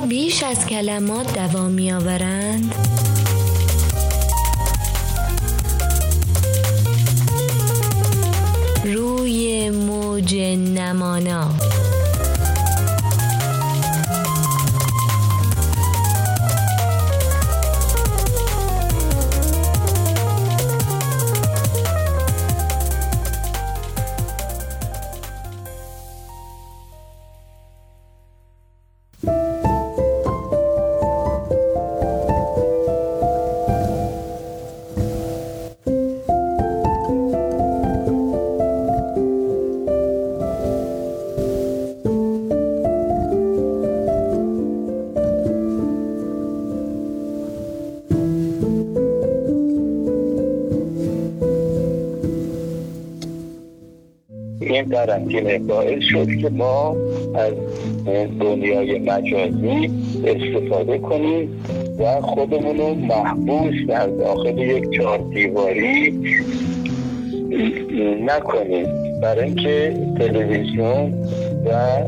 بیش از کلمات دوام می این قرنطینه باعث شد که ما از دنیای مجازی استفاده کنیم و خودمون رو محبوس در داخل یک چهار دیواری نکنیم. برای اینکه تلویزیون و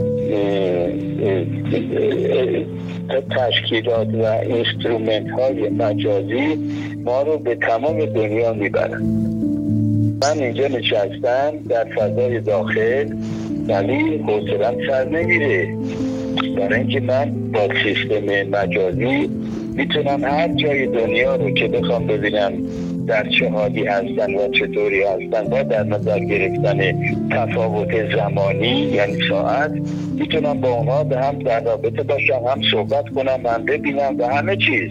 تشکیلات و اینسترومنت های مجازی ما رو به تمام دنیا می‌برن. من اینجا نشستم در فضای داخل ولی حوصلم سر نمیره. برای اینکه من با سیستم مجازی می‌تونم هر جای دنیا رو که بخوام ببینم در چه حالی هستن و چطوری هستن با در نظر گرفتن تفاوت زمانی یعنی ساعت می‌تونم با اونها به هم در رابطه باشم هم صحبت کنم هم ببینم و همه چیز.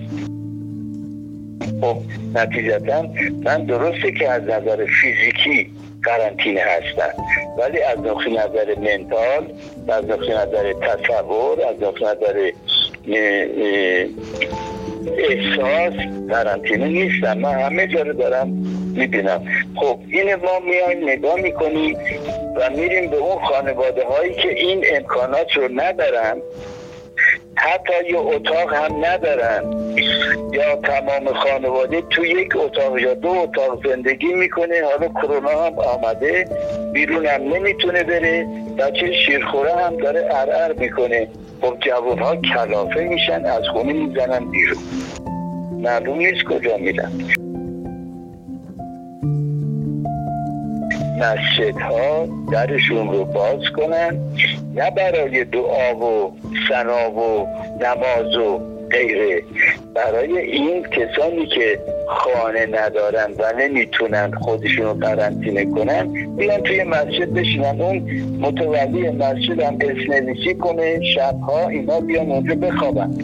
خب نتیجتا من درسته که از نظر فیزیکی قرنطینه هستن ولی از نقطه نظر منتال از نقطه نظر تصور از نقطه نظر احساس قرنطینه نیستم. من همه جا رو دارم می‌بینم. خب این ما میایم نگاه می‌کنیم و میریم به اون خانواده هایی که این امکانات رو ندارن. حتی یه اتاق هم ندارن. یا تمام خانواده تو یک اتاق یا دو اتاق زندگی می‌کنه. حالا کرونا هم آمده. بیرون هم نمی‌تونه بره. بچه شیرخوره هم داره ارعر می‌کنه. خب جوان ها کلافه میشن. از خونه می‌زنن بیرون. معلوم نیست کجا میرن. مسجد ها درشون رو باز کنن نه برای دعا و سنا و نماز و غیره. برای این کسانی که خانه ندارن و نمی‌تونن خودشون رو قرنطینه کنن بیان توی مسجد بشینن. اون متولی مسجد هم اسنویسی کنه شبها اینا بیان اونجا بخوابن.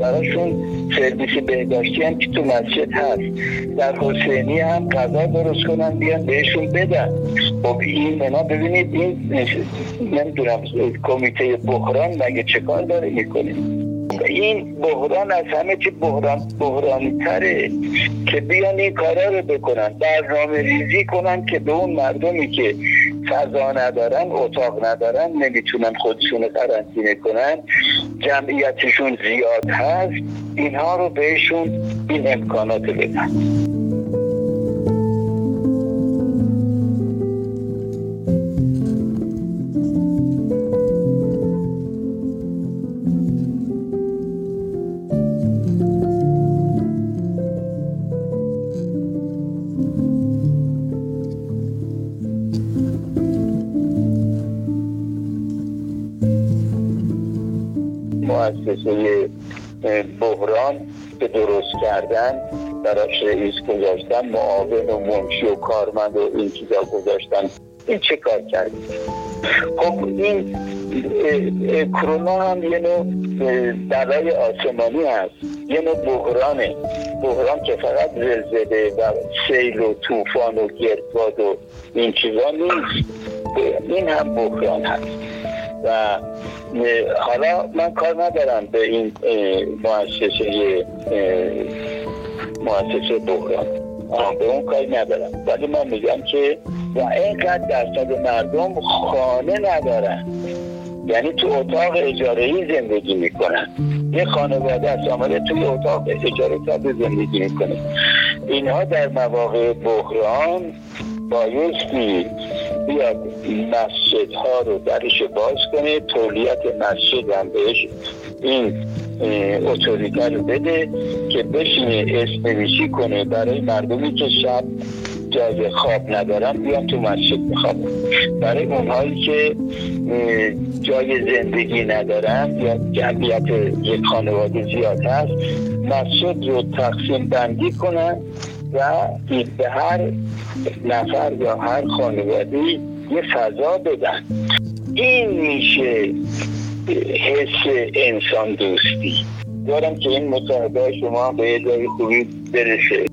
براشون سرویس بهداشتی هم که تو مسجد هست. در حسینی هم غذا درست کنن بیان بهشون بدن. خب این منا ببینید این نمی‌دونم کمیته بحران مگه چه کار داره می‌کنه؟ این بحران از همه چی بحران بحرانی تره که بیان این کارا رو بکنن. برنامه ریزی کنن که به اون مردمی که فضا ندارن اتاق ندارن نمی‌تونن خودشون قرنطینه کنن جمعیتشون زیاد هست اینها رو بهشون این امکانات بدن. مؤسسه بحران به درست کردن براش رئیس گذاشتن معاون و منشی و کارمند و این چیزا گذاشتن. این چه کار کردی خب این کرونا هم یه نوع بلای آسمانی هست. یه نوع بحرانه. بحران که فقط زلزله و سیل و طوفان و گردباد و این چیزا نیست. این هم بحران هست. و حالا من کار ندارم به این مؤسسه مؤسسه بحران به اون کاری ندارم. ولی من میگم که و اینقدر درصد مردم خانه ندارن. یعنی تو اتاق اجاره ای زندگی می‌کنن. یه خانواده از آمده توی اتاق اجاره کرده زندگی می‌کنه. اینها در مواقع بحران بایستی بیاد مسجد ها رو درش باز کنه تولیت مسجد هم بهش این اتوریته رو بده که بشینه اسم کنه. برای مردمی که شب جای خواب ندارن بیان تو مسجد بخوابن. برای اونهایی که جای زندگی ندارن یا جمعیت یک خانواده زیاد هست مسجد رو تقسیم بندی کنن. و به هر نفر یا هر خانواده یه فضا بدن. این میشه حس انسان دوستی. دارم که این مصاحبه شما به یه جای خوبی برسه.